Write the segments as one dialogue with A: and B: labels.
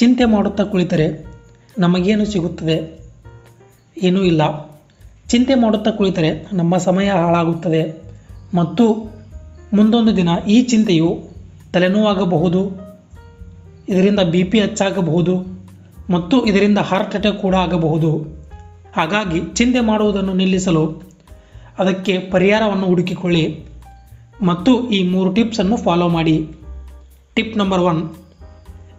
A: ಚಿಂತೆ ಮಾಡುತ್ತಾ ಕುಳಿತರೆ ನಮಗೇನು ಸಿಗುತ್ತದೆ? ಏನೂ ಇಲ್ಲ. ಚಿಂತೆ ಮಾಡುತ್ತಾ ಕುಳಿತರೆ ನಮ್ಮ ಸಮಯ ಹಾಳಾಗುತ್ತದೆ. ಮತ್ತು ಮುಂದೊಂದು ದಿನ ಈ ಚಿಂತೆಯು ತಲೆನೋವಾಗಬಹುದು, ಇದರಿಂದ ಬಿ ಪಿ ಹೆಚ್ಚಾಗಬಹುದು, ಮತ್ತು ಇದರಿಂದ ಹಾರ್ಟ್ ಅಟ್ಯಾಕ್ ಕೂಡ ಆಗಬಹುದು. ಹಾಗಾಗಿ ಚಿಂತೆ ಮಾಡುವುದನ್ನು ನಿಲ್ಲಿಸಲು ಅದಕ್ಕೆ ಪರಿಹಾರವನ್ನು ಹುಡುಕಿಕೊಳ್ಳಿ. ಮತ್ತು ಈ ಮೂರು ಟಿಪ್ಸನ್ನು ಫಾಲೋ ಮಾಡಿ. ಟಿಪ್ ನಂಬರ್ ಒನ್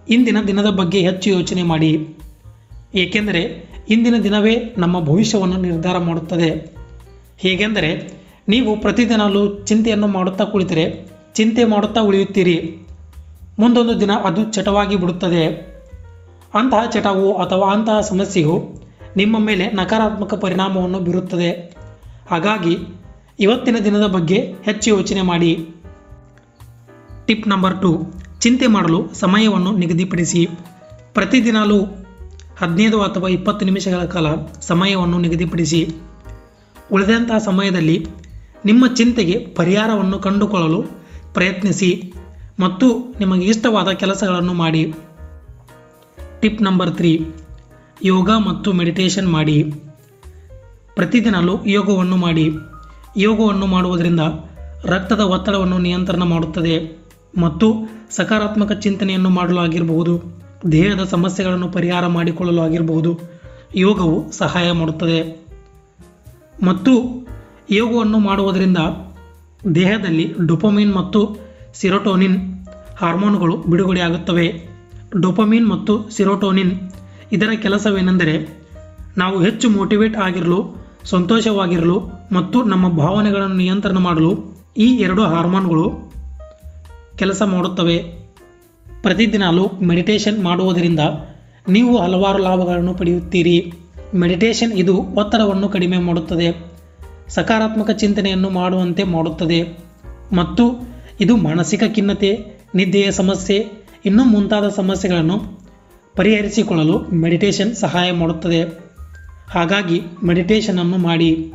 A: ಇಂದಿನ ದಿನದ ಬಗ್ಗೆ ಹೆಚ್ಚು ಯೋಚನೆ ಮಾಡಿ. ಏಕೆಂದರೆ ಇಂದಿನ ದಿನವೇ ನಮ್ಮ ಭವಿಷ್ಯವನ್ನು ನಿರ್ಧಾರ ಮಾಡುತ್ತದೆ. ಹೇಗೆಂದರೆ ನೀವು ಪ್ರತಿದಿನಲ್ಲೂ ಚಿಂತೆಯನ್ನು ಮಾಡುತ್ತಾ ಕುಳಿತರೆ, ಚಿಂತೆ ಮಾಡುತ್ತಾ ಉಳಿಯುತ್ತೀರಿ. ಮುಂದೊಂದು ದಿನ ಅದು ಚಟವಾಗಿ ಬಿಡುತ್ತದೆ. ಅಂತಹ ಚಟವು ಅಥವಾ ಅಂತಹ ಸಮಸ್ಯೆಯು ನಿಮ್ಮ ಮೇಲೆ ನಕಾರಾತ್ಮಕ ಪರಿಣಾಮವನ್ನು ಬೀರುತ್ತದೆ. ಹಾಗಾಗಿ ಇವತ್ತಿನ ದಿನದ ಬಗ್ಗೆ ಹೆಚ್ಚು ಯೋಚನೆ ಮಾಡಿ. Tip number two. ಚಿಂತೆ ಮಾಡಲು ಸಮಯವನ್ನು ನಿಗದಿಪಡಿಸಿ. ಪ್ರತಿದಿನಾಲೂ ಹದಿನೈದು ಅಥವಾ ಇಪ್ಪತ್ತು ನಿಮಿಷಗಳ ಕಾಲ ಸಮಯವನ್ನು ನಿಗದಿಪಡಿಸಿ. ಉಳಿದಂತಹ ಸಮಯದಲ್ಲಿ ನಿಮ್ಮ ಚಿಂತೆಗೆ ಪರಿಹಾರವನ್ನು ಕಂಡುಕೊಳ್ಳಲು ಪ್ರಯತ್ನಿಸಿ ಮತ್ತು ನಿಮಗೆ ಇಷ್ಟವಾದ ಕೆಲಸಗಳನ್ನು ಮಾಡಿ. ಟಿಪ್ ನಂಬರ್ ತ್ರೀ, ಯೋಗ ಮತ್ತು ಮೆಡಿಟೇಷನ್ ಮಾಡಿ. ಪ್ರತಿದಿನಲೂ ಯೋಗವನ್ನು ಮಾಡಿ. ಯೋಗವನ್ನು ಮಾಡುವುದರಿಂದ ರಕ್ತದ ಒತ್ತಡವನ್ನು ನಿಯಂತ್ರಣ ಮಾಡುತ್ತದೆ. ಮತ್ತು ಸಕಾರಾತ್ಮಕ ಚಿಂತನೆಯನ್ನು ಮಾಡಲು ಆಗಿರಬಹುದು ದೇಹದ ಸಮಸ್ಯೆಗಳನ್ನು ಪರಿಹಾರ ಮಾಡಿಕೊಳ್ಳಲು ಆಗಿರಬಹುದು. ಯೋಗವು ಸಹಾಯ ಮಾಡುತ್ತದೆ. ಮತ್ತು ಯೋಗವನ್ನು ಮಾಡುವುದರಿಂದ ದೇಹದಲ್ಲಿ ಡೊಪಮಿನ್ ಮತ್ತು ಸಿರೋಟೋನಿನ್ ಹಾರ್ಮೋನ್ಗಳು ಬಿಡುಗಡೆಯಾಗುತ್ತವೆ. ಡೊಪಮಿನ್ ಮತ್ತು ಸಿರೋಟೋನಿನ್ ಇದರ ಕೆಲಸವೇನೆಂದರೆ ನಾವು ಹೆಚ್ಚು ಮೋಟಿವೇಟ್ ಆಗಿರಲು, ಸಂತೋಷವಾಗಿರಲು ಮತ್ತು ನಮ್ಮ ಭಾವನೆಗಳನ್ನು ನಿಯಂತ್ರಣ ಮಾಡಲು ಈ ಎರಡು ಹಾರ್ಮೋನ್ಗಳು ಕೆಲಸ ಮಾಡುತ್ತವೆ. ಪ್ರತಿದಿನ ಲೋಕ್ ಮೆಡಿಟೇಷನ್ ಮಾಡುವುದರಿಂದ ನೀವು ಹಲವಾರು ಲಾಭಗಳನ್ನು ಪಡೆಯುತ್ತೀರಿ. ಮೆಡಿಟೇಷನ್ ಇದು ಒತ್ತಡವನ್ನು ಕಡಿಮೆ ಮಾಡುತ್ತದೆ. ಸಕಾರಾತ್ಮಕ ಚಿಂತನೆಯನ್ನು ಮಾಡುವಂತೆ ಮಾಡುತ್ತದೆ. ಮತ್ತು ಇದು ಮಾನಸಿಕ ಖಿನ್ನತೆ, ನಿದ್ದೆಯ ಸಮಸ್ಯೆ, ಇನ್ನೂ ಮುಂತಾದ ಸಮಸ್ಯೆಗಳನ್ನು ಪರಿಹರಿಸಿಕೊಳ್ಳಲು ಮೆಡಿಟೇಷನ್ ಸಹಾಯ ಮಾಡುತ್ತದೆ. ಹಾಗಾಗಿ ಮೆಡಿಟೇಷನನ್ನು ಮಾಡಿ.